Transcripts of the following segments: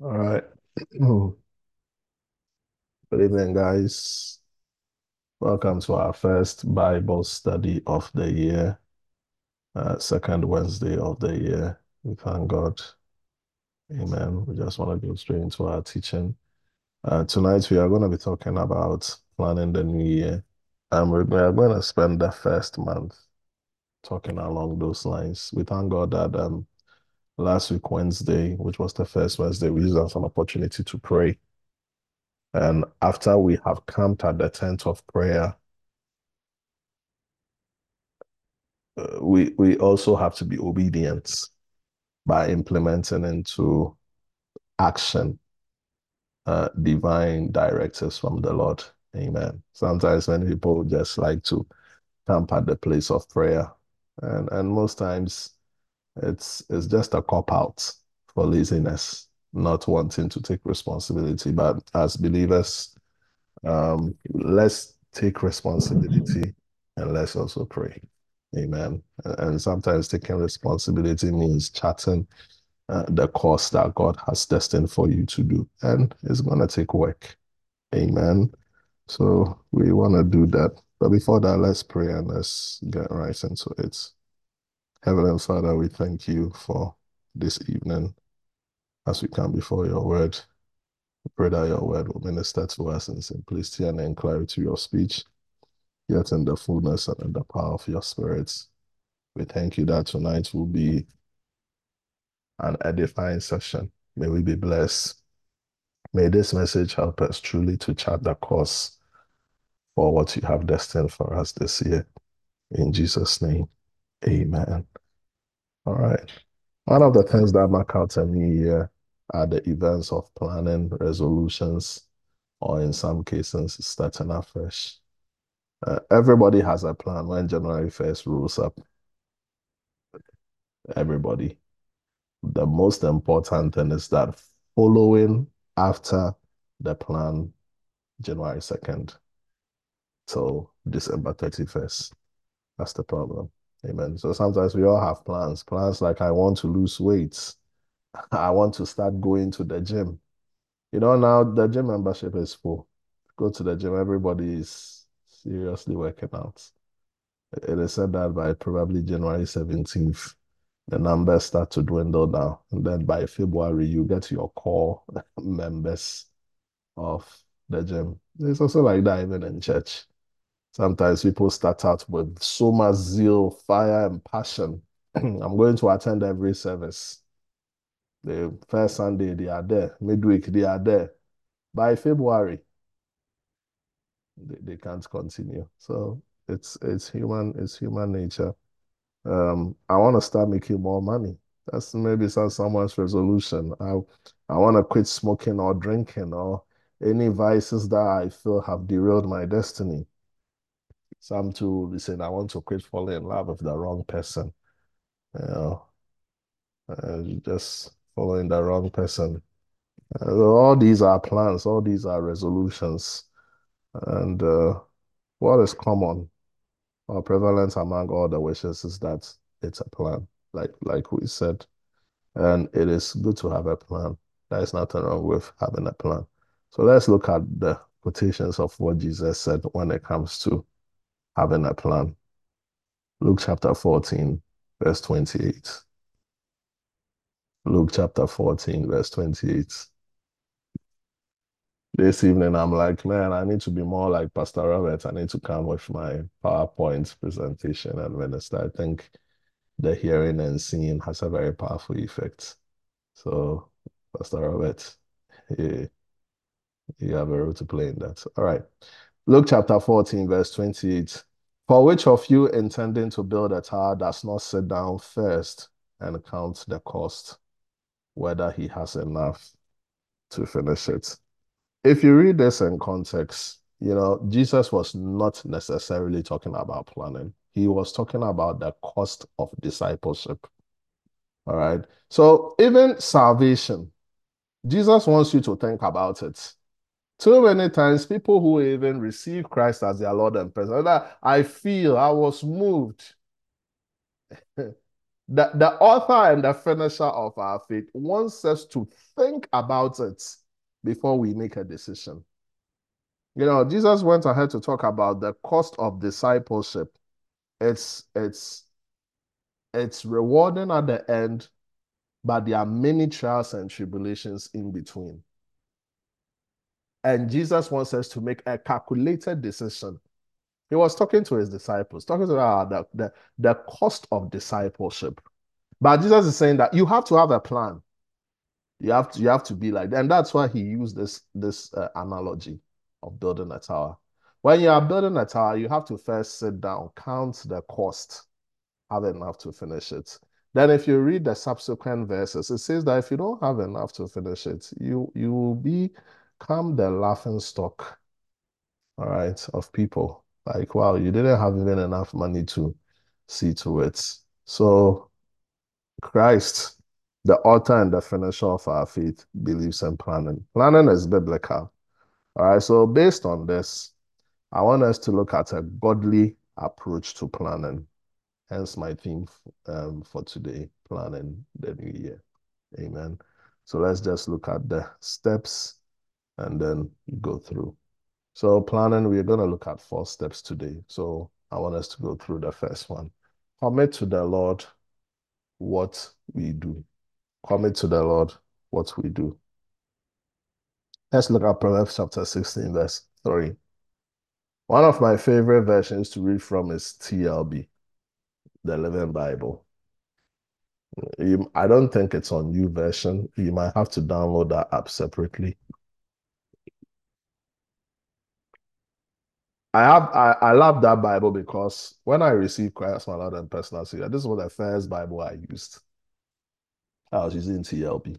All right. Good evening, guys. Welcome to our first Bible study of the year, uh, second Wednesday of the year. We thank God. Amen. We just want to go straight into our teaching. Uh, tonight, we are going to be talking about planning the new year. And we're, going to spend the first month talking along those lines. We thank God that um, last week, Wednesday, which was the first Wednesday, we used as an opportunity to pray. And after we have camped at the tent of prayer, uh, we we also have to be obedient by implementing into action uh, divine directives from the Lord. Amen. Sometimes many people just like to camp at the place of prayer, and and most times it's it's just a cop out for laziness, not wanting to take responsibility. But as believers, um, let's take responsibility and let's also pray. Amen. And sometimes taking responsibility means chatting uh, the course that God has destined for you to do. And it's going to take work. Amen. So we want to do that. But before that, let's pray and let's get right into it. Heavenly Father, we thank you for this evening as we come before your word. We pray that your word will minister to us in simplicity and in clarity your speech, yet in the fullness and in the power of your spirits. We thank you that tonight will be an edifying session. May we be blessed. May this message help us truly to chart the course for what you have destined for us this year. In Jesus' name, amen. All right. One of the things that mark out a new year are the events of planning, resolutions, or in some cases, starting afresh. Uh, everybody has a plan when January 1st rolls up. Everybody. The most important thing is that following after the plan January 2nd till December 31st. That's the problem. Amen. So sometimes we all have plans. Plans like I want to lose weight. I want to start going to the gym. You know, now the gym membership is full. Go to the gym, everybody is seriously working out. It is said that by probably January 17th, the numbers start to dwindle down. And then by February, you get your core members of the gym. It's also like that even in church. Sometimes people start out with so much zeal, fire, and passion. I'm going to attend every service. The first Sunday, they are there. Midweek, they are there. By February, they, they can't continue. So it's it's human, it's human nature. Um, I want to start making more money. That's maybe some someone's resolution. I I want to quit smoking or drinking or any vices that I feel have derailed my destiny. Some too be saying I want to quit falling in love with the wrong person. You know, uh, just following the wrong person. Uh, all these are plans. All these are resolutions. And uh, what is common or prevalent among all the wishes is that it's a plan, like like we said. And it is good to have a plan. There is nothing wrong with having a plan. So let's look at the quotations of what Jesus said when it comes to having a plan. Luke chapter 14, verse 28. Luke chapter 14, verse 28. This evening, I'm like, man, I need to be more like Pastor Robert. I need to come with my PowerPoint presentation and minister. I think the hearing and seeing has a very powerful effect. So, Pastor Robert, you, you have a role to play in that. All right. Luke chapter 14, verse 28. For which of you intending to build a tower does not sit down first and count the cost, whether he has enough to finish it? If you read this in context, you know, Jesus was not necessarily talking about planning. He was talking about the cost of discipleship. All right. So even salvation, Jesus wants you to think about it. Too many times, people who even receive Christ as their Lord and Personal, I feel I was moved. The, the author and the finisher of our faith wants us to think about it before we make a decision. You know, Jesus went ahead to talk about the cost of discipleship. It's it's it's rewarding at the end, but there are many trials and tribulations in between. And Jesus wants us to make a calculated decision. He was talking to his disciples, talking about the, the, the cost of discipleship. But Jesus is saying that you have to have a plan. You have to you have to be like that. And that's why he used this this uh, analogy of building a tower. When you are building a tower, you have to first sit down, count the cost, have enough to finish it. Then if you read the subsequent verses, it says that if you don't have enough to finish it, you you will become the laughing stock, all right, of people. Like, wow, you didn't have even enough money to see to it. So Christ, the author and the finisher of our faith, believes in planning. Planning is biblical. All right, so based on this, I want us to look at a godly approach to planning. Hence my theme um, for today, planning the new year. Amen. So let's just look at the steps and then you go through. So planning, we're going to look at four steps today. So I want us to go through the first one. Commit to the Lord what we do. Commit to the Lord what we do. Let's look at Proverbs chapter 16, verse 3. One of my favorite versions to read from is TLB, the Living Bible. I don't think it's on YouVersion. You might have to download that app separately. I have I, I love that Bible because when I received Christ my Lord and personal Savior, this was the first Bible I used. I was using TLB.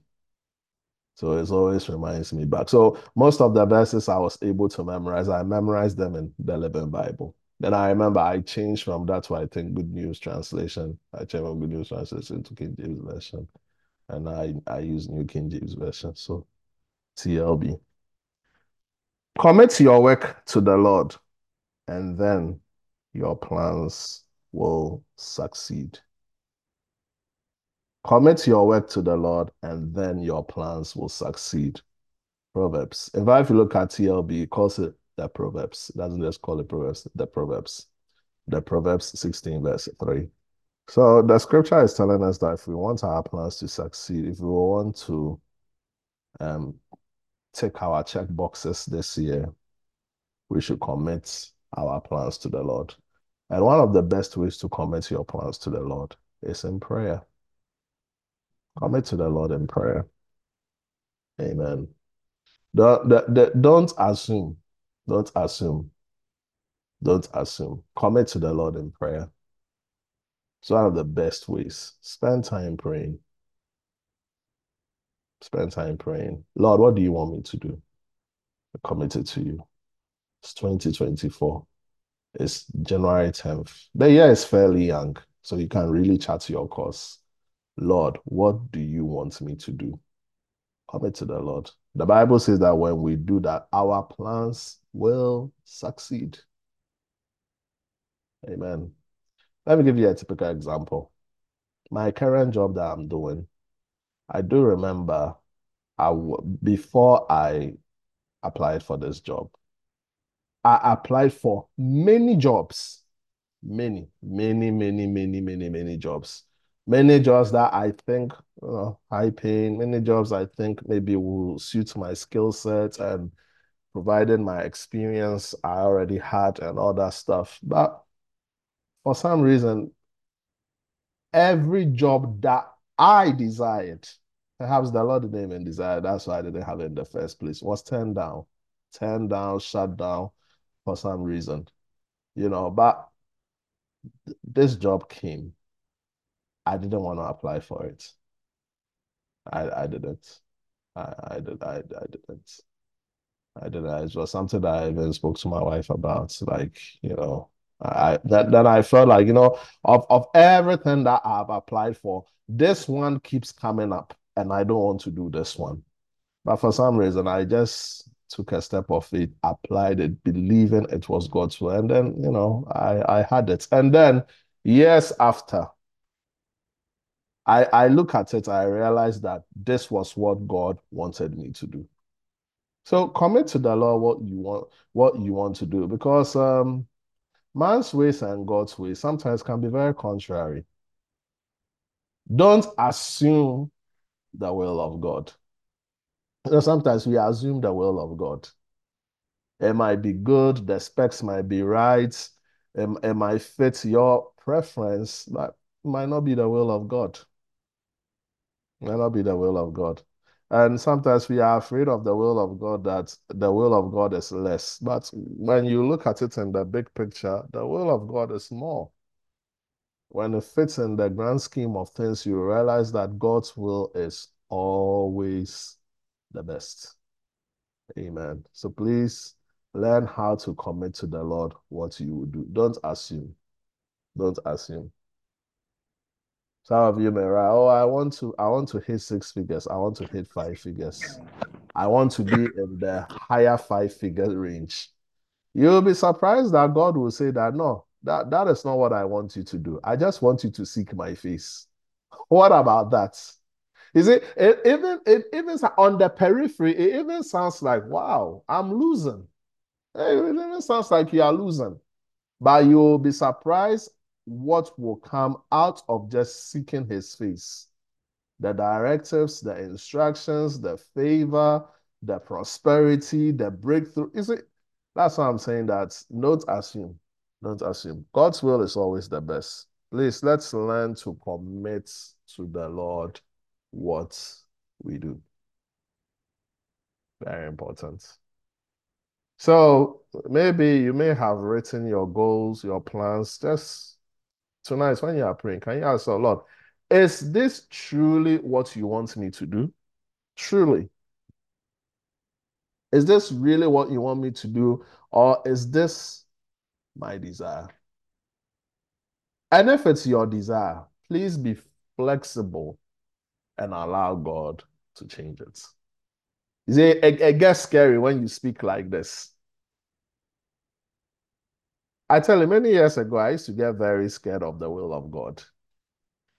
So it always reminds me back. So most of the verses I was able to memorize, I memorized them in the Living Bible. Then I remember I changed from that to I think Good News Translation. I changed from Good News Translation to King James Version. And I, I use New King James Version. So TLB. Commit your work to the Lord, and then your plans will succeed. Commit your work to the Lord, and then your plans will succeed. Proverbs. In fact, if you look at TLB, it calls it the Proverbs. It doesn't just call it Proverbs, the Proverbs. The Proverbs 16, verse 3. So the scripture is telling us that if we want our plans to succeed, if we want to um, take our check boxes this year, we should commit our plans to the Lord. And one of the best ways to commit your plans to the Lord is in prayer. Commit to the Lord in prayer. Amen. Don't assume. Don't assume. Don't assume. Commit to the Lord in prayer. It's one of the best ways. Spend time praying. Spend time praying. Lord, what do you want me to do? I committed to you. It's 2024. It's January 10th. The year is fairly young, so you can really chat your course. Lord, what do you want me to do? Commit to the Lord. The Bible says that when we do that, our plans will succeed. Amen. Let me give you a typical example. My current job that I'm doing, I do remember I before I applied for this job, I applied for many jobs, many, many, many, many, many, many jobs. Many jobs that I think know, high paying, many jobs I think maybe will suit my skill set and provided my experience I already had and all that stuff. But for some reason, every job that I desired, perhaps the Lord didn't even desire, that's why I didn't have it in the first place, was turned down, turned down, shut down for some reason. You know, but this job came I didn't want to apply for it. I I didn't. I I did I I didn't. I didn't. It was something that I even spoke to my wife about. Like, you know, I that then I felt like, you know, of of everything that I've applied for, this one keeps coming up, and I don't want to do this one. But for some reason, I just took a step of it, applied it, believing it was God's will, and then you know, I I had it. And then years after, I, I look at it, I realize that this was what God wanted me to do. So commit to the Lord what you want, what you want to do, because um, man's ways and God's ways sometimes can be very contrary. Don't assume the will of God. Know, sometimes we assume the will of God. It might be good, the specs might be right, it, it might fit your preference, but might not be the will of God. Might not be the will of God. And sometimes we are afraid of the will of God that the will of God is less. But when you look at it in the big picture, the will of God is more. When it fits in the grand scheme of things, you realize that God's will is always the best. Amen. So please learn how to commit to the Lord what you will do. Don't assume. Don't assume. Some of you may write, oh, I want to, I want to hit six figures. I want to hit five figures. I want to be in the higher five figure range. You'll be surprised that God will say that no, that, that is not what I want you to do. I just want you to seek my face. What about that? See, it even it even on the periphery, it even sounds like, wow, I'm losing. It even sounds like you are losing. But you'll be surprised what will come out of just seeking his face. The directives, the instructions, the favor, the prosperity, the breakthrough. Is it? That's why I'm saying that don't assume. Don't assume. God's will is always the best. Please let's learn to commit to the Lord what we do. Very important. So maybe you may have written your goals, your plans. Just tonight, when you are praying, can you ask the Lord, is this truly what you want me to do? Truly. Is this really what you want me to do? Or is this my desire? And if it's your desire, please be flexible and allow God to change it. You see, it, it gets scary when you speak like this. I tell you, many years ago, I used to get very scared of the will of God.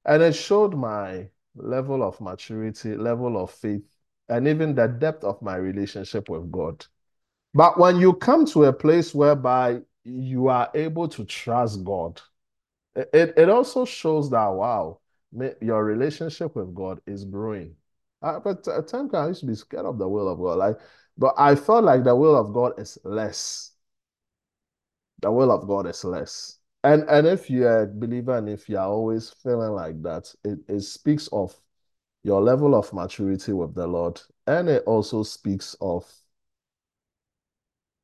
And it showed my level of maturity, level of faith, and even the depth of my relationship with God. But when you come to a place whereby you are able to trust God, it, it also shows that, wow, your relationship with God is growing. Uh, but at times I used to be scared of the will of God. Like, but I felt like the will of God is less. The will of God is less. And and if you're a believer and if you're always feeling like that, it, it speaks of your level of maturity with the Lord. And it also speaks of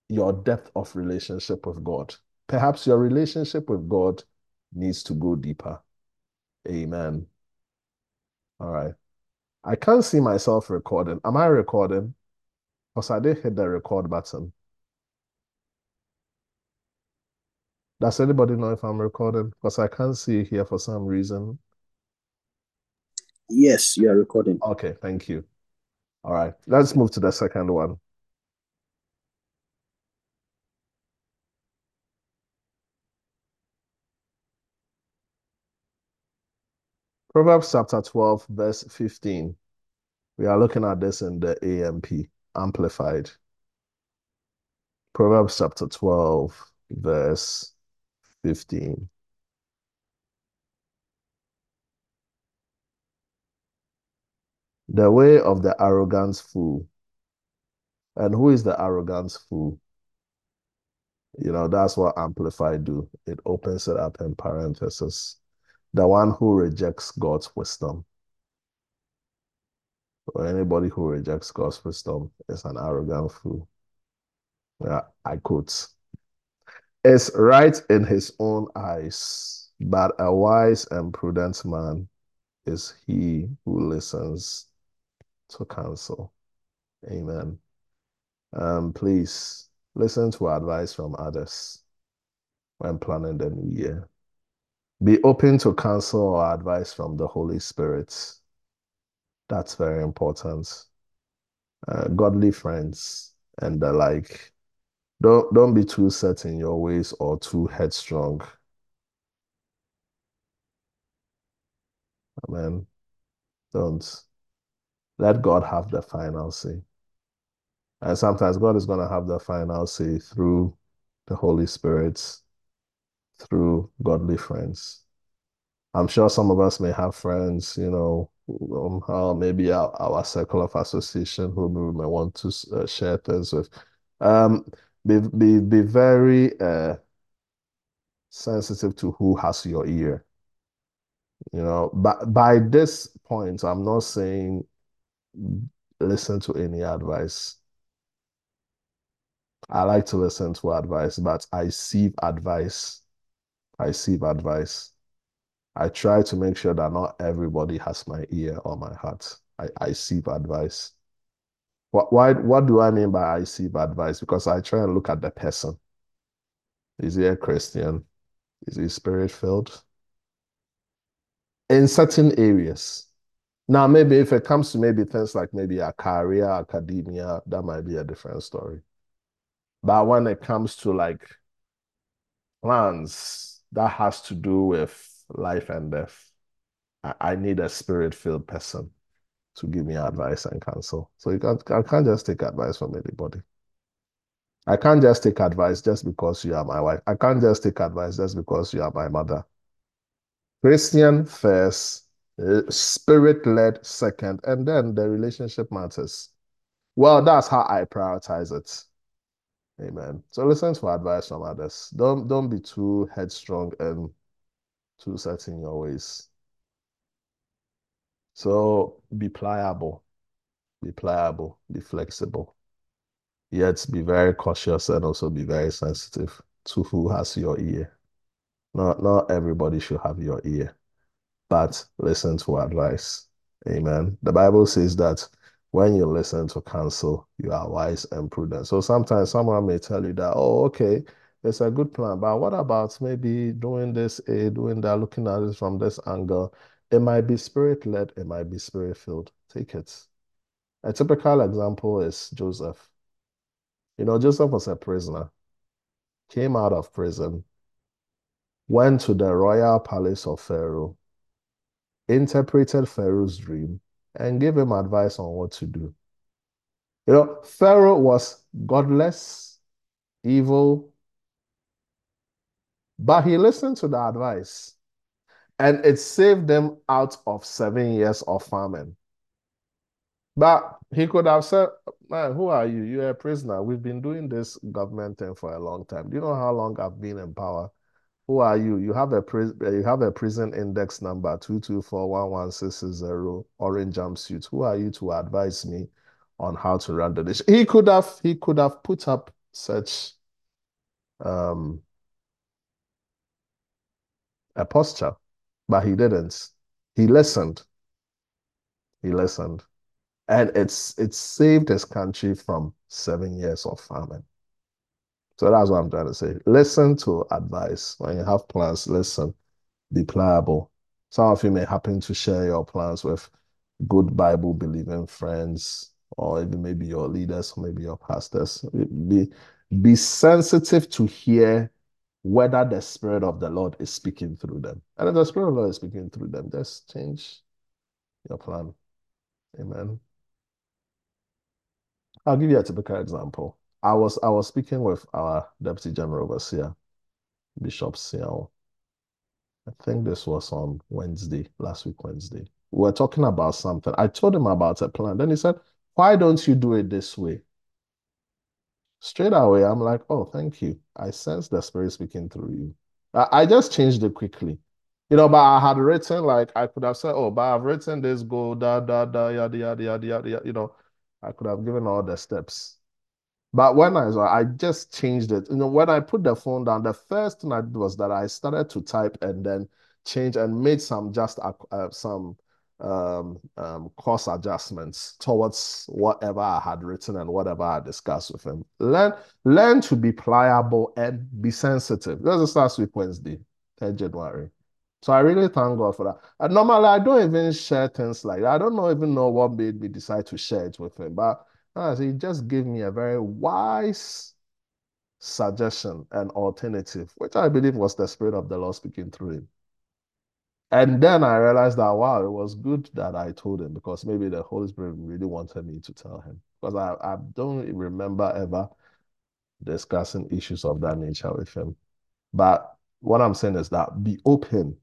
your depth of relationship with God. Perhaps your relationship with God needs to go deeper. Amen. All right. I can't see myself recording. Am I recording? Because I did hit the record button. Does anybody know if I'm recording? Because I can't see here for some reason. Yes, you are recording. Okay, thank you. All right, let's move to the second one. Proverbs chapter 12, verse 15. We are looking at this in the AMP, Amplified. Proverbs chapter 12, verse 15. The way of the arrogant fool. And who is the arrogant fool? You know, that's what Amplified do. It opens it up in parentheses the one who rejects God's wisdom. Or anybody who rejects God's wisdom is an arrogant fool. Yeah, I quote. Is right in his own eyes, but a wise and prudent man is he who listens to counsel. Amen. Um, please listen to advice from others when planning the new year. Be open to counsel or advice from the Holy Spirit. That's very important. Uh, godly friends and the like. Don't don't be too set in your ways or too headstrong. Amen. Don't. Let God have the final say. And sometimes God is going to have the final say through the Holy Spirit, through godly friends. I'm sure some of us may have friends, you know, um, uh, maybe our, our circle of association who we may want to uh, share things with. Um, be, be, be very uh, sensitive to who has your ear. You know, but by this point, I'm not saying listen to any advice. I like to listen to advice, but I receive advice. I receive advice. I try to make sure that not everybody has my ear or my heart. I, I receive advice. What, why, what do I mean by I receive advice? Because I try and look at the person. Is he a Christian? Is he spirit filled? In certain areas. Now, maybe if it comes to maybe things like maybe a career, academia, that might be a different story. But when it comes to like plans that has to do with life and death, I, I need a spirit filled person to give me advice and counsel. So you can't, I can't just take advice from anybody. I can't just take advice just because you are my wife. I can't just take advice just because you are my mother. Christian first, uh, spirit led second, and then the relationship matters. Well, that's how I prioritize it. Amen. So listen to advice from others. Don't don't be too headstrong and too set in your ways. So be pliable, be pliable, be flexible. Yet be very cautious and also be very sensitive to who has your ear. Not not everybody should have your ear, but listen to advice. Amen. The Bible says that when you listen to counsel, you are wise and prudent. So sometimes someone may tell you that, oh, okay, it's a good plan, but what about maybe doing this, A, doing that, looking at it from this angle? It might be spirit led, it might be spirit filled. Take it. A typical example is Joseph. You know, Joseph was a prisoner, came out of prison, went to the royal palace of Pharaoh, interpreted Pharaoh's dream, and gave him advice on what to do. You know, Pharaoh was godless, evil, but he listened to the advice and it saved them out of seven years of famine. But he could have said, Man, who are you? You're a prisoner. We've been doing this government thing for a long time. Do you know how long I've been in power? Who are you? You have a prison you have a prison index number 2241160 orange jumpsuit. Who are you to advise me on how to run the nation? He could have he could have put up such um a posture, but he didn't. He listened. He listened. And it's it saved his country from seven years of famine. So that's what I'm trying to say. Listen to advice. When you have plans, listen. Be pliable. Some of you may happen to share your plans with good Bible believing friends, or even maybe your leaders, or maybe your pastors. Be, be sensitive to hear whether the Spirit of the Lord is speaking through them. And if the Spirit of the Lord is speaking through them, just change your plan. Amen. I'll give you a typical example. I was I was speaking with our Deputy General Overseer, Bishop Siao. I think this was on Wednesday, last week Wednesday. We were talking about something. I told him about a plan. Then he said, Why don't you do it this way? Straight away, I'm like, Oh, thank you. I sense the Spirit speaking through you. I, I just changed it quickly. You know, but I had written like I could have said, Oh, but I've written this go, da, da, da, yada, yada, yada, yada, you know, I could have given all the steps. But when I I just changed it. You know, when I put the phone down, the first thing I did was that I started to type and then change and made some just uh, some um, um, course adjustments towards whatever I had written and whatever I discussed with him. Learn learn to be pliable and be sensitive. This is last week Wednesday, 10 January. So I really thank God for that. And normally I don't even share things like that. I don't know even know what made me decide to share it with him, but as he just gave me a very wise suggestion and alternative, which I believe was the Spirit of the Lord speaking through him. And then I realized that, wow, it was good that I told him because maybe the Holy Spirit really wanted me to tell him. Because I, I don't remember ever discussing issues of that nature with him. But what I'm saying is that be open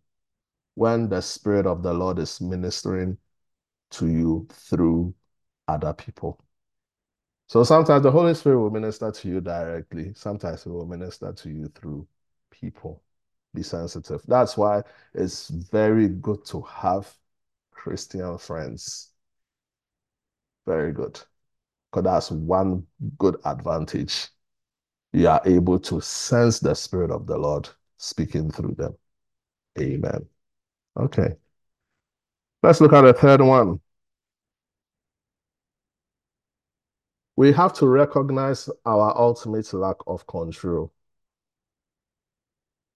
when the Spirit of the Lord is ministering to you through other people. So sometimes the Holy Spirit will minister to you directly, sometimes He will minister to you through people. Be sensitive. That's why it's very good to have Christian friends. Very good. Because that's one good advantage. You are able to sense the Spirit of the Lord speaking through them. Amen. Okay. Let's look at the third one. We have to recognize our ultimate lack of control.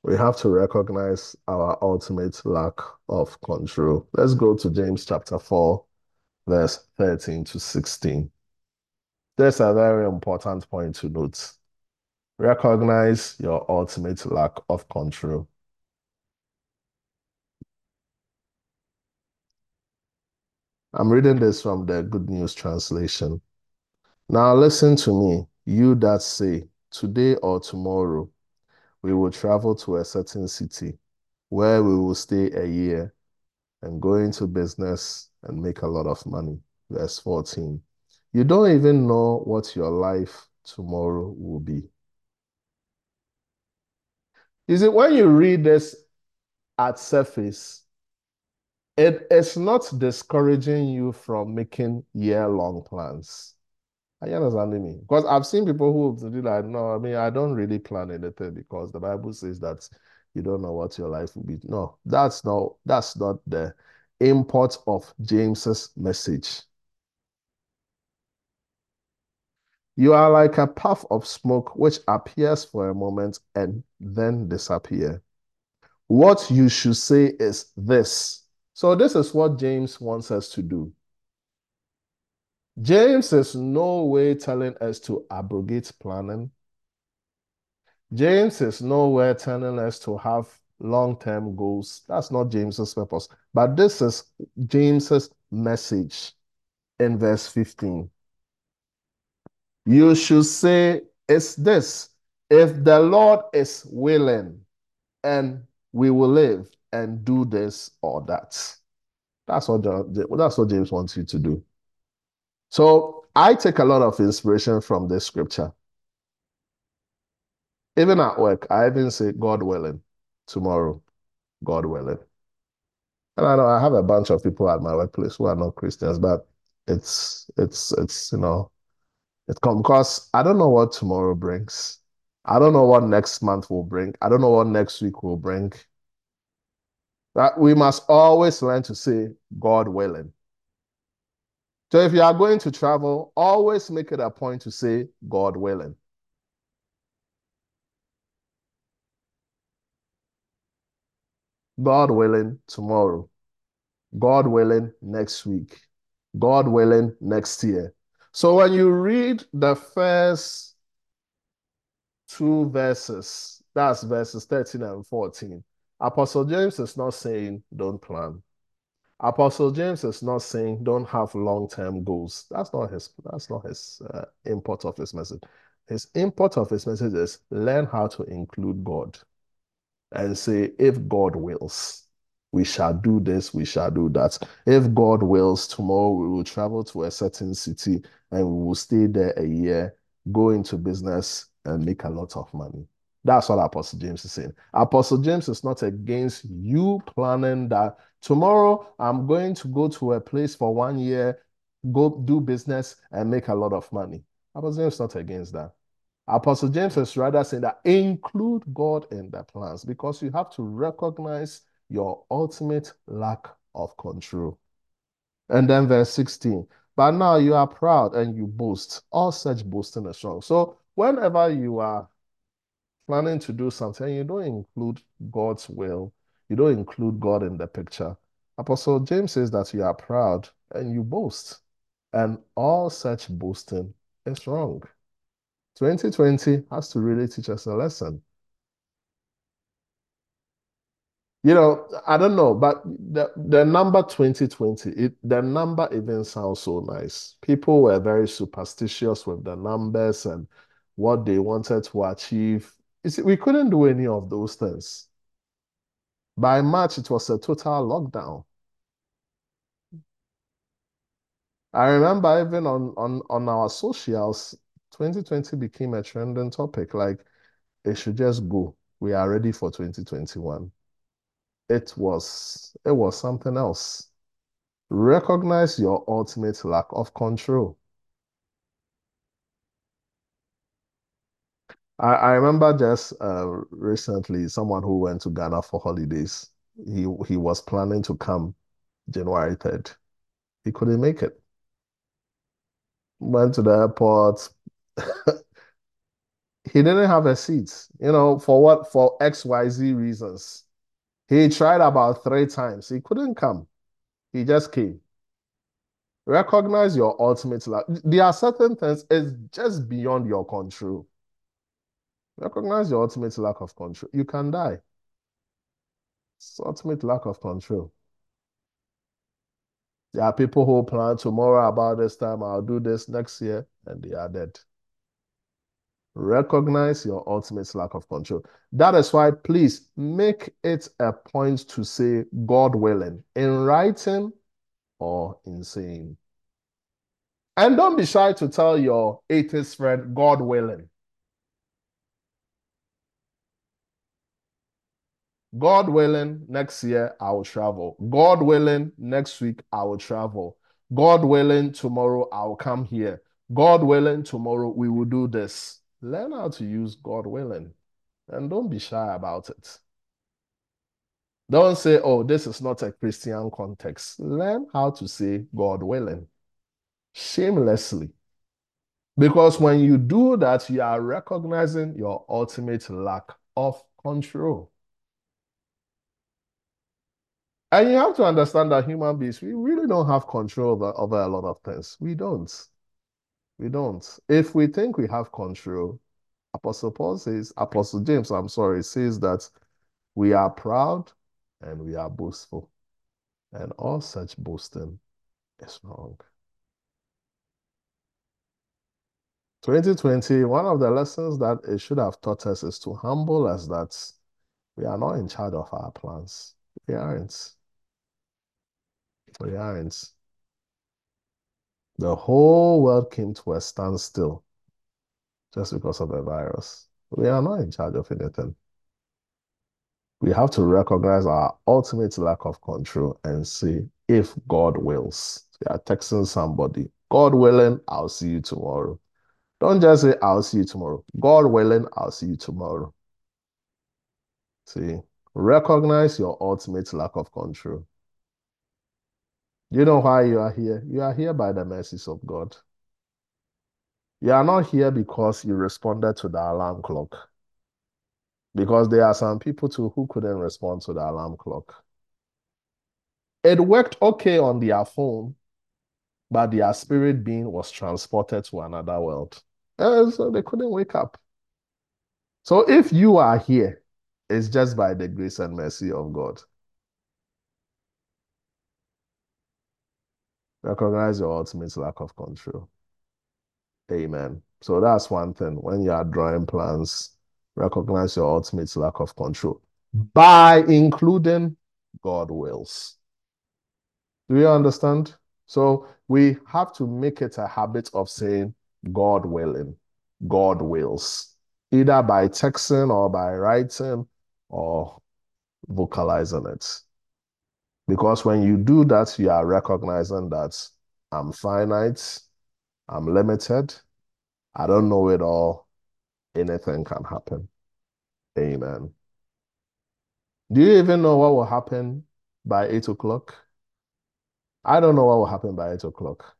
We have to recognize our ultimate lack of control. Let's go to James chapter 4, verse 13 to 16. There's a very important point to note. Recognize your ultimate lack of control. I'm reading this from the Good News Translation. Now listen to me, you that say, Today or tomorrow, we will travel to a certain city where we will stay a year and go into business and make a lot of money. Verse 14. You don't even know what your life tomorrow will be. Is it when you read this at surface, it is not discouraging you from making year-long plans. Are you understanding me? Because I've seen people who do like, No, I mean, I don't really plan anything because the Bible says that you don't know what your life will be. No, that's not that's not the import of James's message. You are like a puff of smoke which appears for a moment and then disappear. What you should say is this. So this is what James wants us to do. James is no way telling us to abrogate planning. James is nowhere telling us to have long-term goals. That's not James's purpose. But this is James's message in verse 15. You should say, it's this. If the Lord is willing, and we will live and do this or that. That's what, that's what James wants you to do. So I take a lot of inspiration from this scripture. Even at work, I even say, God willing, tomorrow, God willing. And I know I have a bunch of people at my workplace who are not Christians, but it's it's it's you know it's come because I don't know what tomorrow brings. I don't know what next month will bring. I don't know what next week will bring. But we must always learn to say, God willing. So if you are going to travel, always make it a point to say, God willing. God willing, tomorrow. God willing, next week. God willing, next year. So when you read the first two verses, that's verses 13 and 14, Apostle James is not saying don't plan. Apostle James is not saying don't have long-term goals. That's not his. That's not his uh, import of his message. His import of his message is learn how to include God, and say if God wills, we shall do this, we shall do that. If God wills, tomorrow we will travel to a certain city and we will stay there a year, go into business and make a lot of money. That's what Apostle James is saying. Apostle James is not against you planning that tomorrow I'm going to go to a place for one year, go do business and make a lot of money. Apostle James is not against that. Apostle James is rather saying that include God in the plans because you have to recognize your ultimate lack of control. And then verse 16, but now you are proud and you boast. All such boasting is wrong. So whenever you are planning to do something, you don't include God's will, you don't include God in the picture. Apostle James says that you are proud and you boast, and all such boasting is wrong. 2020 has to really teach us a lesson. You know, I don't know, but the the number 2020, it the number even sounds so nice. People were very superstitious with the numbers and what they wanted to achieve. You see, we couldn't do any of those things. By March, it was a total lockdown. I remember even on on on our socials, 2020 became a trending topic. Like it should just go. We are ready for 2021 it was it was something else. Recognize your ultimate lack of control. I, remember just uh, recently someone who went to Ghana for holidays. He he was planning to come January 3rd. He couldn't make it. Went to the airport. he didn't have a seat, you know, for what? For XYZ reasons. He tried about three times. He couldn't come. He just came. Recognize your ultimate life. There are certain things it's just beyond your control. Recognize your ultimate lack of control. You can die. It's ultimate lack of control. There are people who plan tomorrow about this time, I'll do this next year, and they are dead. Recognize your ultimate lack of control. That is why, please make it a point to say, God willing, in writing or in saying. And don't be shy to tell your atheist friend, God willing. God willing, next year I will travel. God willing, next week I will travel. God willing, tomorrow I will come here. God willing, tomorrow we will do this. Learn how to use God willing and don't be shy about it. Don't say, oh, this is not a Christian context. Learn how to say God willing shamelessly. Because when you do that, you are recognizing your ultimate lack of control. And you have to understand that human beings, we really don't have control over, over a lot of things. We don't. We don't. If we think we have control, Apostle Paul says, Apostle James, I'm sorry, says that we are proud and we are boastful. And all such boasting is wrong. 2020, one of the lessons that it should have taught us is to humble us that we are not in charge of our plans. Aren't. We aren't. The whole world came to a standstill just because of the virus. We are not in charge of anything. We have to recognize our ultimate lack of control and see if God wills. We are texting somebody, God willing, I'll see you tomorrow. Don't just say, I'll see you tomorrow. God willing, I'll see you tomorrow. See, recognize your ultimate lack of control. You know why you are here? You are here by the mercies of God. You are not here because you responded to the alarm clock. Because there are some people too who couldn't respond to the alarm clock. It worked okay on their phone, but their spirit being was transported to another world. And so they couldn't wake up. So if you are here, it's just by the grace and mercy of God. Recognize your ultimate lack of control. Amen. So that's one thing. When you are drawing plans, recognize your ultimate lack of control by including God wills. Do you understand? So we have to make it a habit of saying God willing, God wills, either by texting or by writing or vocalizing it. Because when you do that, you are recognizing that I'm finite, I'm limited. I don't know it all. Anything can happen. Amen. Do you even know what will happen by eight o'clock? I don't know what will happen by eight o'clock.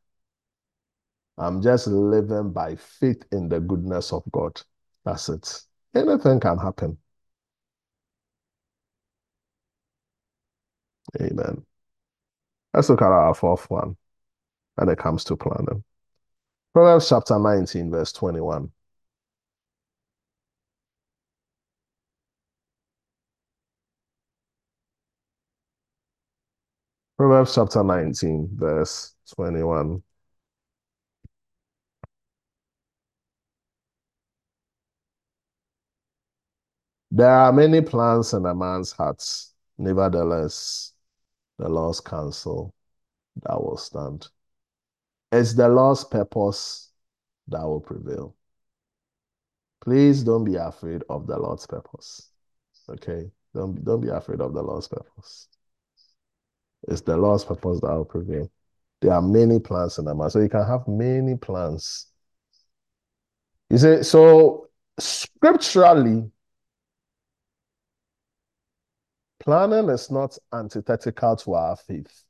I'm just living by faith in the goodness of God. That's it. Anything can happen. Amen. Let's look at our fourth one when it comes to planning. Proverbs chapter 19, verse 21. Proverbs chapter 19, verse 21. There are many plans in a man's heart. Nevertheless, the Lord's counsel that will stand. It's the Lord's purpose that will prevail. Please don't be afraid of the Lord's purpose. Okay? Don't, don't be afraid of the Lord's purpose. It's the Lord's purpose that will prevail. There are many plans in the man. So you can have many plans. You see, so scripturally, planning is not antithetical to our faith.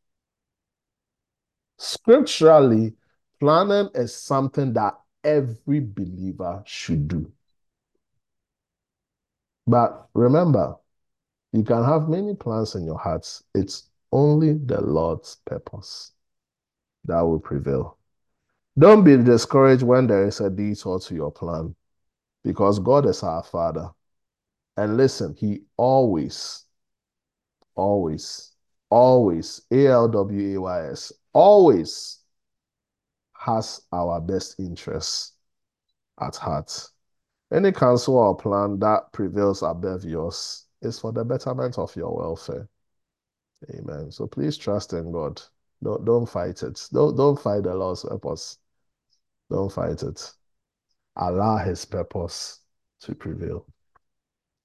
Scripturally, planning is something that every believer should do. But remember, you can have many plans in your hearts. It's only the Lord's purpose that will prevail. Don't be discouraged when there is a detour to your plan because God is our Father. And listen, He always, always, always, A L W A Y S, always has our best interests at heart. Any counsel or plan that prevails above yours is for the betterment of your welfare. Amen. So please trust in God. Don't don't fight it. Don't don't fight the Lord's purpose. Don't fight it. Allow his purpose to prevail.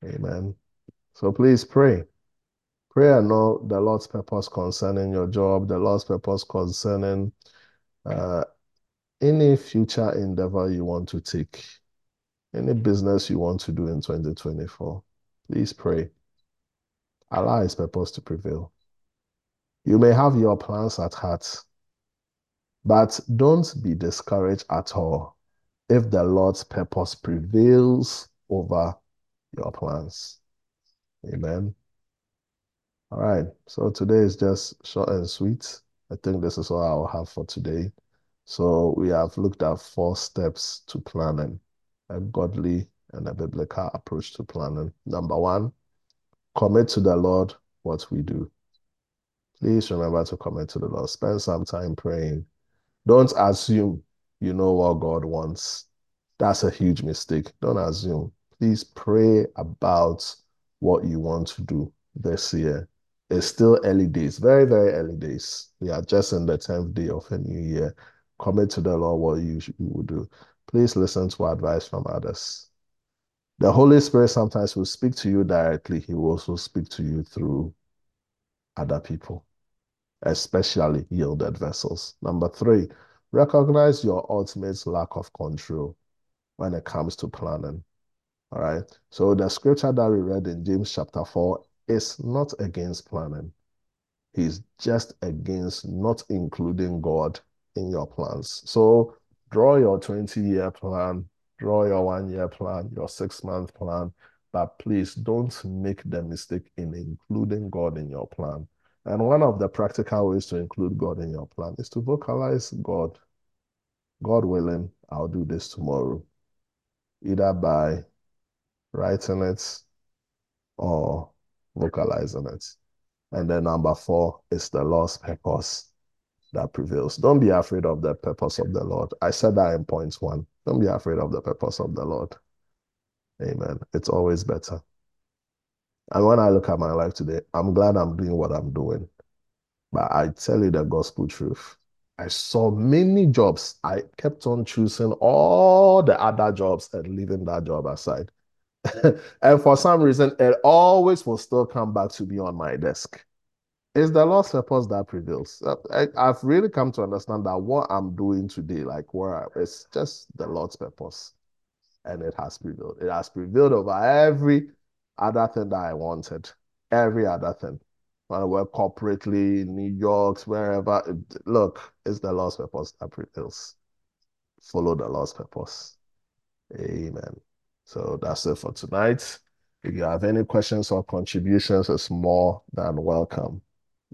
Amen. So please pray. Pray and know the Lord's purpose concerning your job, the Lord's purpose concerning uh, any future endeavor you want to take, any business you want to do in 2024. Please pray. Allow his purpose to prevail. You may have your plans at heart, but don't be discouraged at all if the Lord's purpose prevails over your plans. Amen. All right. So today is just short and sweet. I think this is all I'll have for today. So we have looked at four steps to planning, a godly and a biblical approach to planning. Number one, commit to the Lord what we do. Please remember to commit to the Lord. Spend some time praying. Don't assume you know what God wants. That's a huge mistake. Don't assume. Please pray about what you want to do this year. It's still early days, very, very early days. We are just in the 10th day of a new year. Commit to the Lord what you, you will do. Please listen to advice from others. The Holy Spirit sometimes will speak to you directly. He will also speak to you through other people especially yielded vessels. Number three, recognize your ultimate lack of control when it comes to planning. All right. So the scripture that we read in James chapter 4 is not against planning. He's just against not including God in your plans. So draw your 20 year plan, draw your one year plan, your six month plan, but please don't make the mistake in including God in your plan. And one of the practical ways to include God in your plan is to vocalize God. God willing, I'll do this tomorrow. Either by writing it or vocalizing it. And then number four is the Lord's purpose that prevails. Don't be afraid of the purpose of the Lord. I said that in point one. Don't be afraid of the purpose of the Lord. Amen. It's always better. And when I look at my life today, I'm glad I'm doing what I'm doing. But I tell you the gospel truth. I saw many jobs. I kept on choosing all the other jobs and leaving that job aside. and for some reason, it always will still come back to be on my desk. It's the Lord's purpose that prevails. Uh, I, have really come to understand that what I'm doing today, like where it's just the Lord's purpose. And it has prevailed. It has prevailed over every other thing that I wanted, every other thing. When I work corporately in New York, wherever, look, it's the Lord's purpose that prevails. Follow the Lord's purpose. Amen. So that's it for tonight. If you have any questions or contributions, it's more than welcome.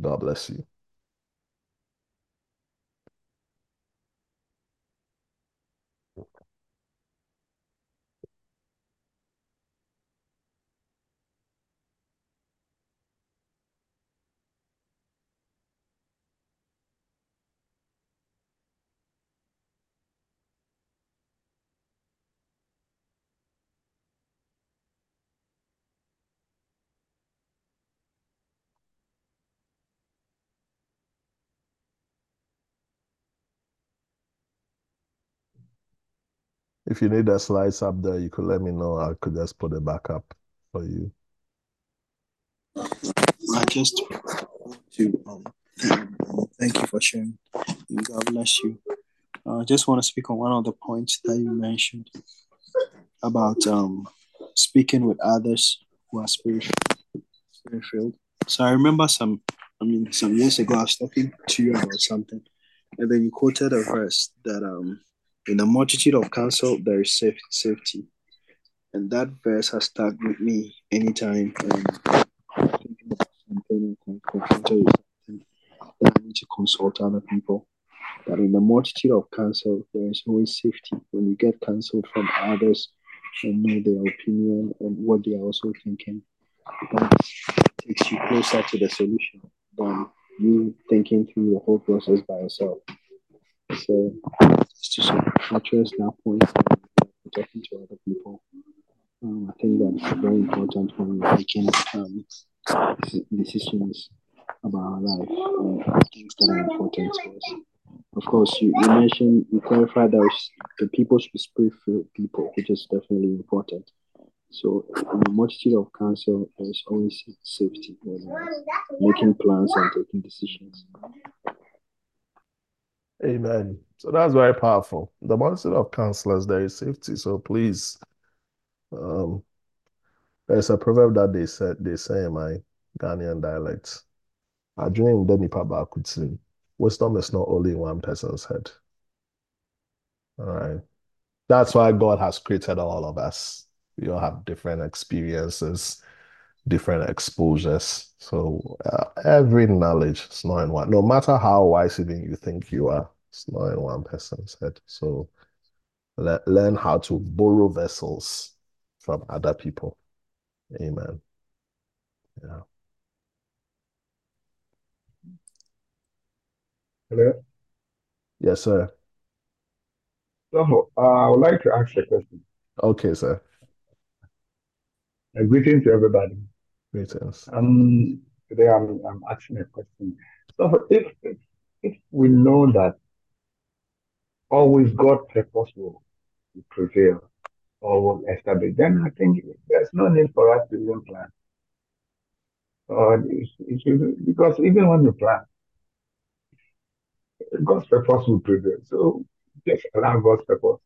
God bless you. If you need the slides up there, you could let me know. I could just put it back up for you. I just to um, thank you for sharing. God bless you. I uh, just want to speak on one of the points that you mentioned about um, speaking with others who are spirit spirit filled. So I remember some, I mean, some years ago, I was talking to you about something, and then you quoted a verse that um, in a multitude of counsel there is safe, safety, and that verse has stuck with me anytime um, and that I need to consult other people. That in the multitude of counsel there is always safety when you get counsel from others and know their opinion and what they are also thinking. That takes you closer to the solution than you thinking through the whole process by yourself. So just to address that point, talking to other people, um, I think that's very important when we're making um, decisions about our life things that are important to us. Of course, you, you mentioned, you clarified that the people should spirit filled people, which is definitely important. So, in a multitude of counsel, there's always safety making plans and taking decisions. Amen. So that's very powerful. The multitude of counselors, there is safety. So please, um, there's a proverb that they said they say in my Ghanaian dialect. I dream bakutin. Wisdom is not only in one person's head. All right. That's why God has created all of us we all have different experiences, different exposures. So uh, every knowledge is not in one. No matter how wise even you think you are, it's not in one person's head. So le learn how to borrow vessels from other people. Amen. Yeah. Hello. Yes, sir. So uh, I would like to ask a question. Okay, sir. A greeting to everybody. Greetings. Um, today I'm, I'm asking a question. So if, if, if we know that always God's purpose will prevail or will establish, then I think there's no need for us to even plan. Because even when we plan, God's purpose will prevail. So just allow God's purpose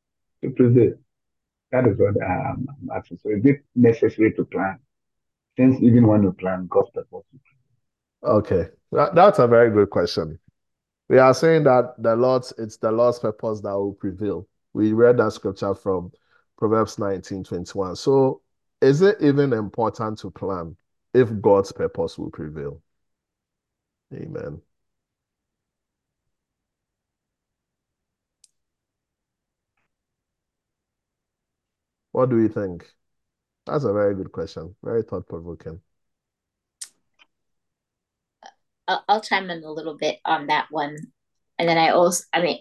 to prevail. That is what I'm, asking. So is it necessary to plan? Since even when you plan, God's purpose. Okay, that, that's a very good question. We are saying that the Lord's it's the Lord's purpose that will prevail. We read that scripture from Proverbs 19, 21. So is it even important to plan if God's purpose will prevail? Amen. What do you think? That's a very good question. Very thought provoking. I'll, chime in a little bit on that one. And then I also, I mean,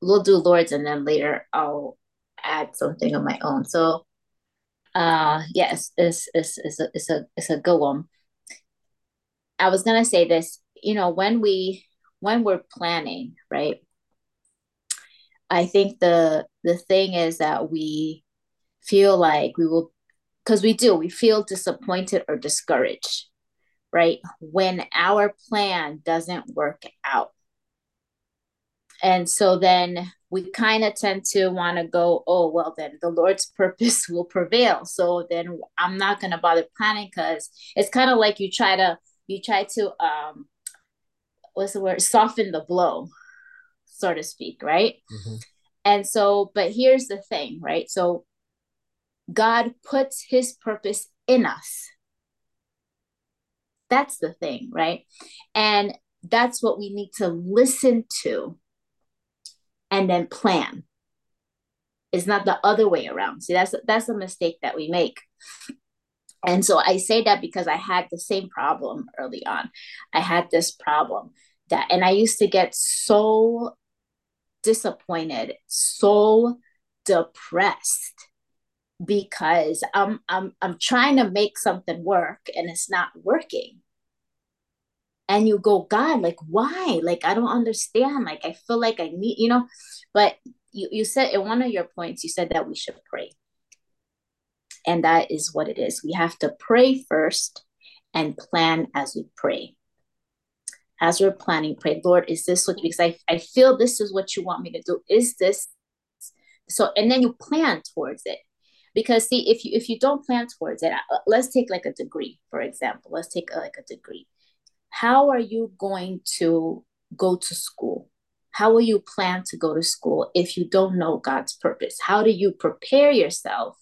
we'll do Lord's and then later I'll add something of my own. So, uh, yes, it's, it's, it's, a, it's, a, it's a good one. I was going to say this, you know, when we, when we're planning, right? I think the, the thing is that we, feel like we will because we do we feel disappointed or discouraged right? When our plan doesn't work out. And so then we kind of tend to want to go oh well then the lord's purpose will prevail. So then i'm not going to bother planning because it's kind of like you try to you try to um what's the word? Soften the blow so to speak right? Mm-hmm. and so but here's the thing right? So God puts his purpose in us. That's the thing, right? And that's what we need to listen to and then plan. It's not the other way around. See, that's that's a mistake that we make. And so I say that because I had the same problem early on. I had this problem that and I used to get so disappointed, so depressed because I'm I'm I'm trying to make something work and it's not working. And you go, God, like why? Like I don't understand. Like I feel like I need, you know, but you, you said in one of your points, you said that we should pray. And that is what it is. We have to pray first and plan as we pray. As we're planning, pray, Lord, is this what because I, I feel this is what you want me to do. Is this so? And then you plan towards it. Because see, if you if you don't plan towards it, uh, let's take like a degree, for example. Let's take a, like a degree. How are you going to go to school? How will you plan to go to school if you don't know God's purpose? How do you prepare yourself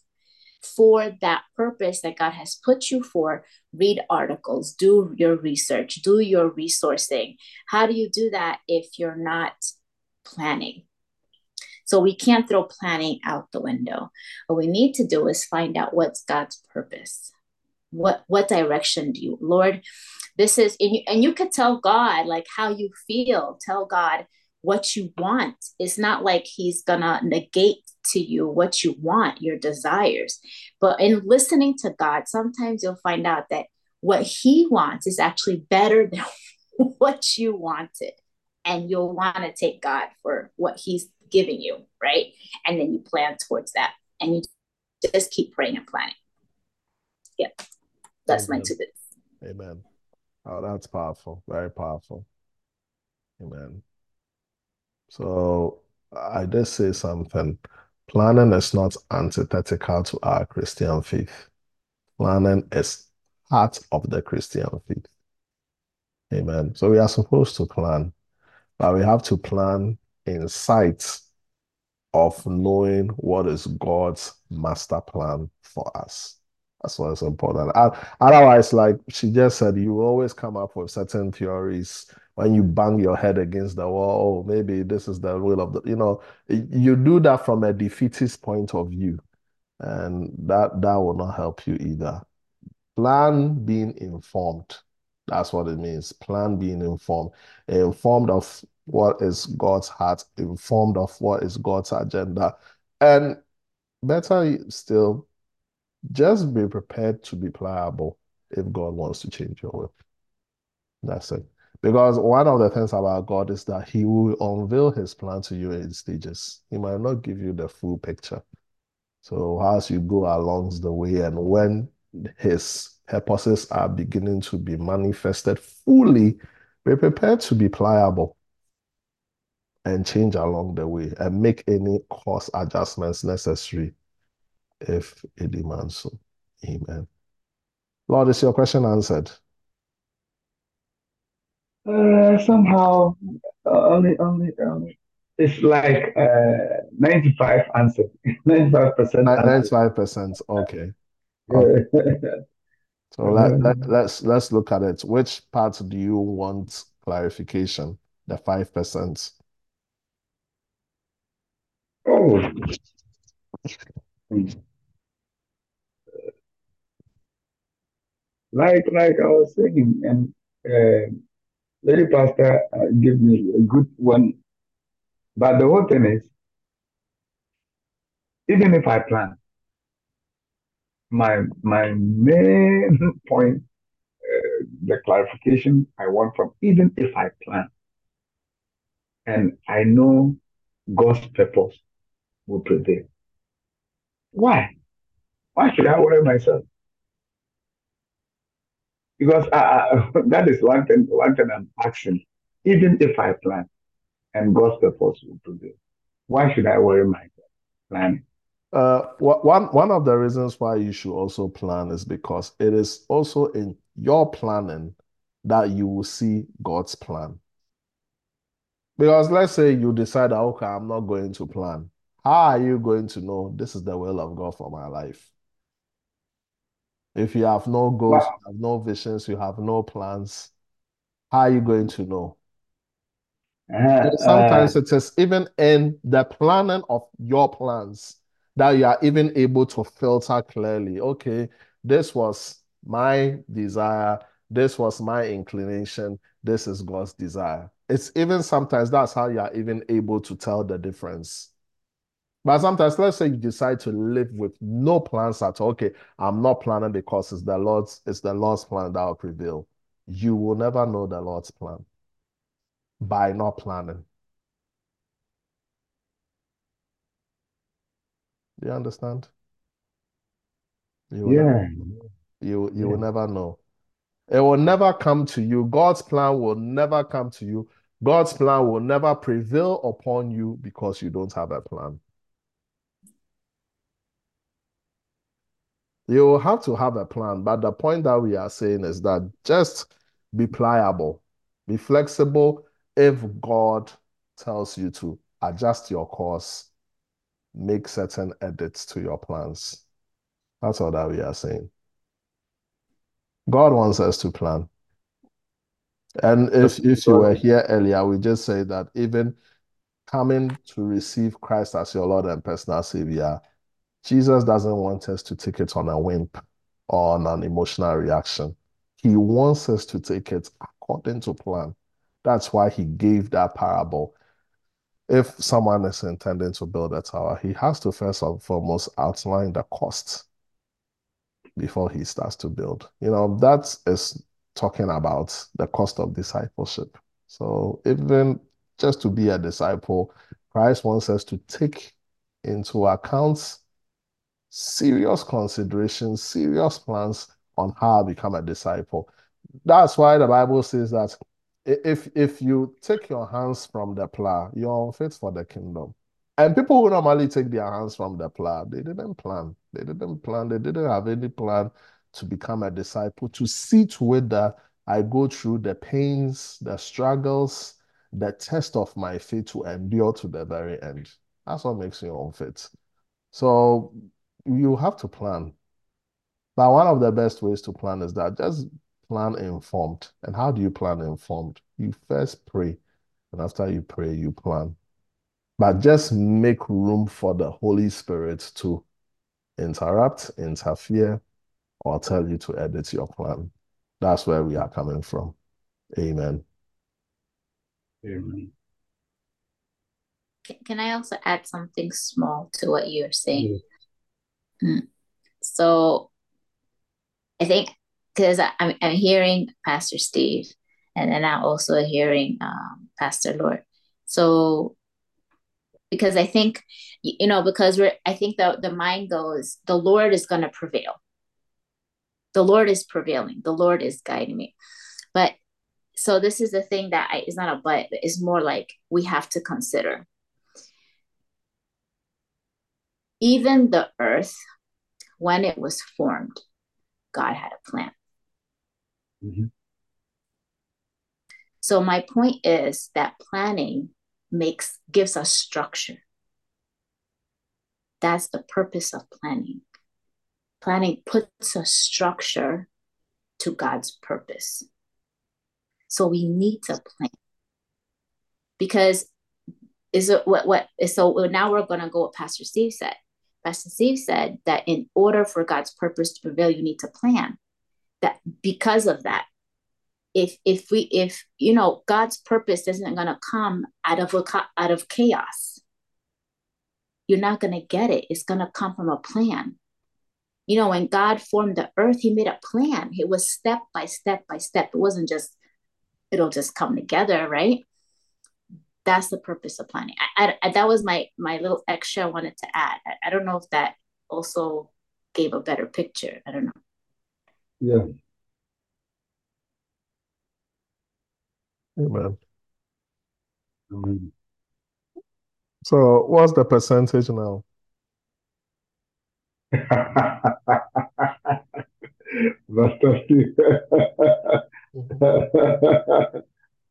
for that purpose that God has put you for, read articles, do your research, do your resourcing. How do you do that if you're not planning? So we can't throw planning out the window. What we need to do is find out what's God's purpose. What what direction do you, Lord? This is and you, and you could tell God like how you feel. Tell God what you want. It's not like he's gonna negate to you what you want, your desires. But in listening to God, sometimes you'll find out that what he wants is actually better than what you wanted. And you'll want to take God for what he's giving you, right? And then you plan towards that. And you just keep praying and planning. Yeah. That's Amen. my two bits. Amen. Oh, that's powerful. Very powerful. Amen. So I did say something. Planning is not antithetical to our Christian faith. Planning is part of the Christian faith. Amen. So we are supposed to plan, but we have to plan in sight of knowing what is God's master plan for us. That's what's important. Otherwise, like she just said, you always come up with certain theories when you bang your head against the wall, oh, maybe this is the will of the, you know, you do that from a defeatist point of view, and that that will not help you either. Plan being informed. That's what it means. Plan being informed, informed of what is God's heart, informed of what is God's agenda, and better still, just be prepared to be pliable if God wants to change your will. That's it. Because one of the things about God is that He will unveil His plan to you in stages. He might not give you the full picture. So as you go along the way and when His purposes are beginning to be manifested fully, be prepared to be pliable and change along the way and make any course adjustments necessary if it demands so. Amen. Lord, is your question answered? Uh, somehow, uh, only, only, only. It's like uh, 95 answer, 95%. 95%. Okay. okay. so let, let, let's let's look at it. Which part do you want clarification? The 5%. Oh. Like like I was saying, and uh, Lady Pastor uh, gave me a good one. But the whole thing is, even if I plan, my my main point, uh, the clarification I want from even if I plan, and I know God's purpose will prevail. Why? Why should I worry myself? Because I, I, that is one thing, one thing I'm asking. Even if I plan and God's purpose will prevail, why should I worry myself planning? Uh, one one of the reasons why you should also plan is because it is also in your planning that you will see God's plan. Because let's say you decide, okay, I'm not going to plan. How are you going to know this is the will of God for my life? If you have no goals, you have no visions, you have no plans, how are you going to know? Uh, sometimes uh, it is even in the planning of your plans that you are even able to filter clearly. Okay, this was my desire, this was my inclination, this is God's desire. It's even sometimes that's how you are even able to tell the difference. But sometimes, let's say you decide to live with no plans at all. Okay, I'm not planning because it's the Lord's, it's the Lord's plan that will prevail. You will never know the Lord's plan by not planning. Do you understand? You yeah. you you yeah. will never know. It will never come to you. God's plan will never come to you. God's plan will never prevail upon you because you don't have a plan. You will have to have a plan, but the point that we are saying is that just be pliable, be flexible if God tells you to adjust your course, make certain edits to your plans. That's all that we are saying. God wants us to plan. And if, if you were here earlier, we just say that even coming to receive Christ as your Lord and personal Savior, Jesus doesn't want us to take it on a whim or on an emotional reaction. He wants us to take it according to plan. That's why he gave that parable. If someone is intending to build a tower, he has to first and foremost outline the cost before he starts to build. You know, that is talking about the cost of discipleship. So even just to be a disciple, Christ wants us to take into account serious considerations, serious plans on how to become a disciple. That's why the Bible says that if if you take your hands from the plow, you're unfit for the kingdom. And people who normally take their hands from the plow, they didn't plan. They didn't plan. They didn't have any plan to become a disciple, to see to it that I go through the pains, the struggles, the test of my faith to endure to the very end. That's what makes you unfit. So you have to plan. But one of the best ways to plan is that just plan informed. And how do you plan informed? You first pray, and after you pray, you plan. But just make room for the Holy Spirit to interrupt, interfere, or tell you to edit your plan. That's where we are coming from. Amen. Amen. Can I also add something small to what you're saying? Mm. So I think because I'm, I'm hearing Pastor Steve and then I'm also hearing um, Pastor Lord. So because I think, you know, because we're, I think the, the mind goes, the Lord is going to prevail. The Lord is prevailing. The Lord is guiding me. But so this is the thing that I, it's not a but, it's more like we have to consider. Even the earth, when it was formed, God had a plan. Mm-hmm. So my point is that planning makes gives us structure. That's the purpose of planning. Planning puts a structure to God's purpose. So we need to plan. Because is it what what so now we're gonna go what Pastor Steve said. Pastor Steve said that in order for God's purpose to prevail, you need to plan. That because of that, if if we if you know god's purpose isn't going to come out of a, out of chaos you're not going to get it. It's going to come from a plan. You know when god formed the earth he made a plan. It was step by step by step. It wasn't just it'll just come together right that's the purpose of planning I, I, that was my my little extra i wanted to add I, I don't know if that also gave a better picture i don't know yeah Amen. Amen. Mm-hmm. So, what's the percentage now? Master Steve.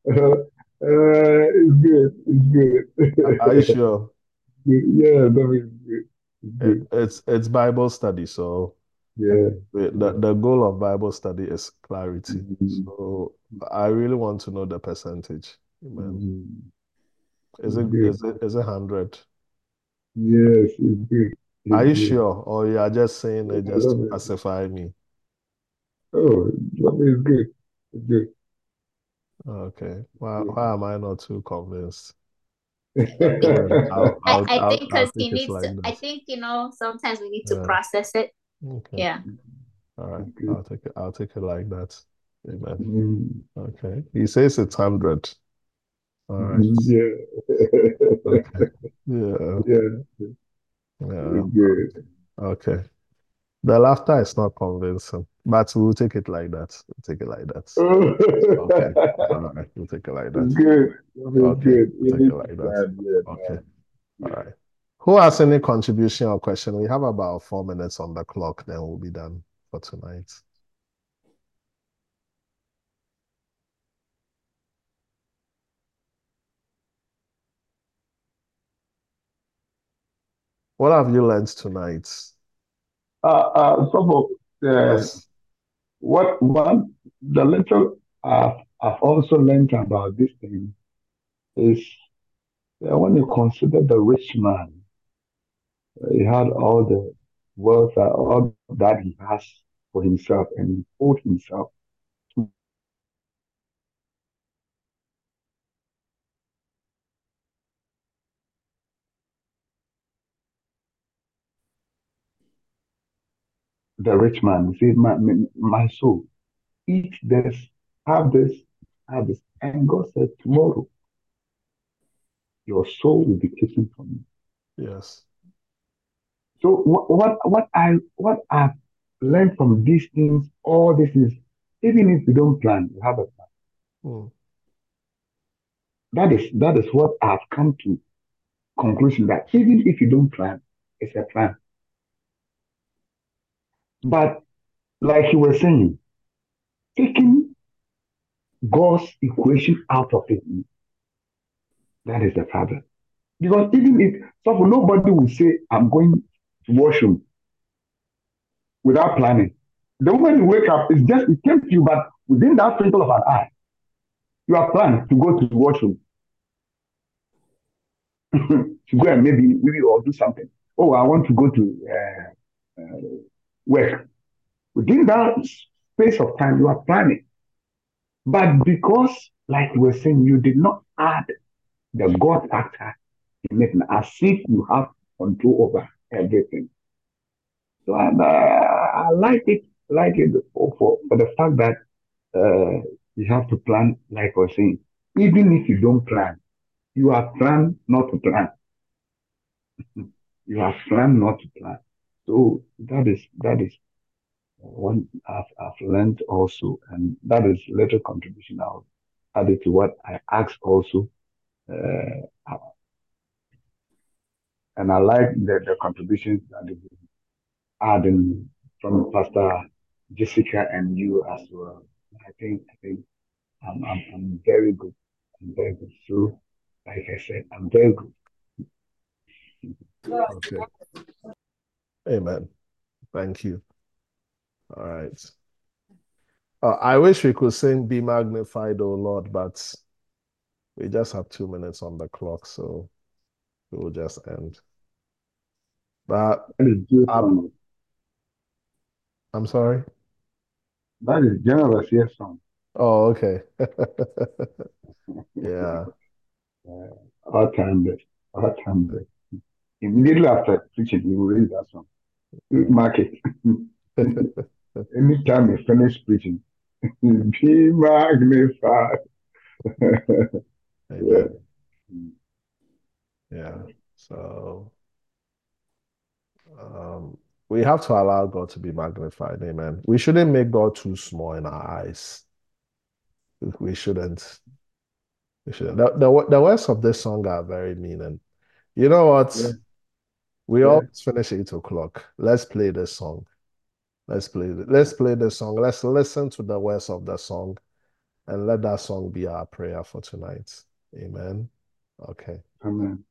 Mm-hmm. uh, it's good. It's good. Are you sure? Yeah, that is good. It's, good. It, it's it's Bible study, so yeah. The, the goal of Bible study is clarity. Mm-hmm. So I really want to know the percentage. Amen. Mm-hmm. Is it good. is it is it hundred? Yes, it's good. It's are you good. sure? Or you are just saying it just to pacify me? Oh, that is good. It's good. Okay. Why why am I not too convinced? I'll, I'll, I, I think because he needs like to. This. I think you know sometimes we need to yeah. process it Okay. Yeah. All right. I'll take it. I'll take it like that. Amen. Mm. Okay. He says it's hundred. All right. Mm-hmm. Yeah. okay. Yeah. Yeah. Yeah. Good. Okay. The laughter is not convincing, but we'll take it like that. We'll take it like that. Okay. All right. We'll take it like that. Good. Okay. good. We'll take it like that. Okay. All right. Who has any contribution or question? We have about four minutes on the clock, then we'll be done for tonight. What have you learned tonight? Uh, uh, the, Yes. what one, the little I've, I've also learned about this thing is when you consider the rich man, he had all the wealth, uh, all that he has for himself, and he himself to the rich man. Said, my, my, my soul, eat this, have this, have this. And God said, tomorrow your soul will be taken from you. Yes. So what what what I what I've learned from these things, all this is even if you don't plan, you have a plan. Mm. That is that is what I've come to conclusion that even if you don't plan, it's a plan. But like you were saying, taking God's equation out of it, that is the problem. Because even if so nobody will say, I'm going to washroom without planning. The moment you wake up, it's just it came to you, but within that twinkle of an eye, you have planned to go to the washroom. to go and maybe maybe or do something. Oh, I want to go to uh, uh, work. Within that space of time, you are planning. But because, like we're saying, you did not add the God factor in it, as if you have control over everything. So uh, I like it, like it for, for, for the fact that uh, you have to plan, like was saying. Even if you don't plan, you are planned not to plan. you are planned not to plan. So that is that is one I've, I've learned also, and that is little contribution I'll add it to what I asked also. Uh, and I like the, the contributions that you adding from Pastor Jessica and you as well. I think I think I'm I'm, I'm very good. I'm very good. So like I said, I'm very good. Okay. Amen. Thank you. All right. Uh, I wish we could sing Be Magnified, O Lord, but we just have two minutes on the clock, so we will just end. But That is good. Um. I'm sorry. That is generous, yes, song. Oh, okay. Yeah. Uh, all time. All time. Immediately after preaching, you will read that song. Mark it. Anytime you finish preaching, be magnified. yeah. Yeah. So um, we have to allow God to be magnified. Amen. We shouldn't make God too small in our eyes. We shouldn't. We shouldn't. The, the, the words of this song are very meaning. You know what? Yeah. We Yeah. always finish eight o'clock. Let's play this song. Let's play. Let's play the song. Let's listen to the words of the song and let that song be our prayer for tonight. Amen. Okay. Amen.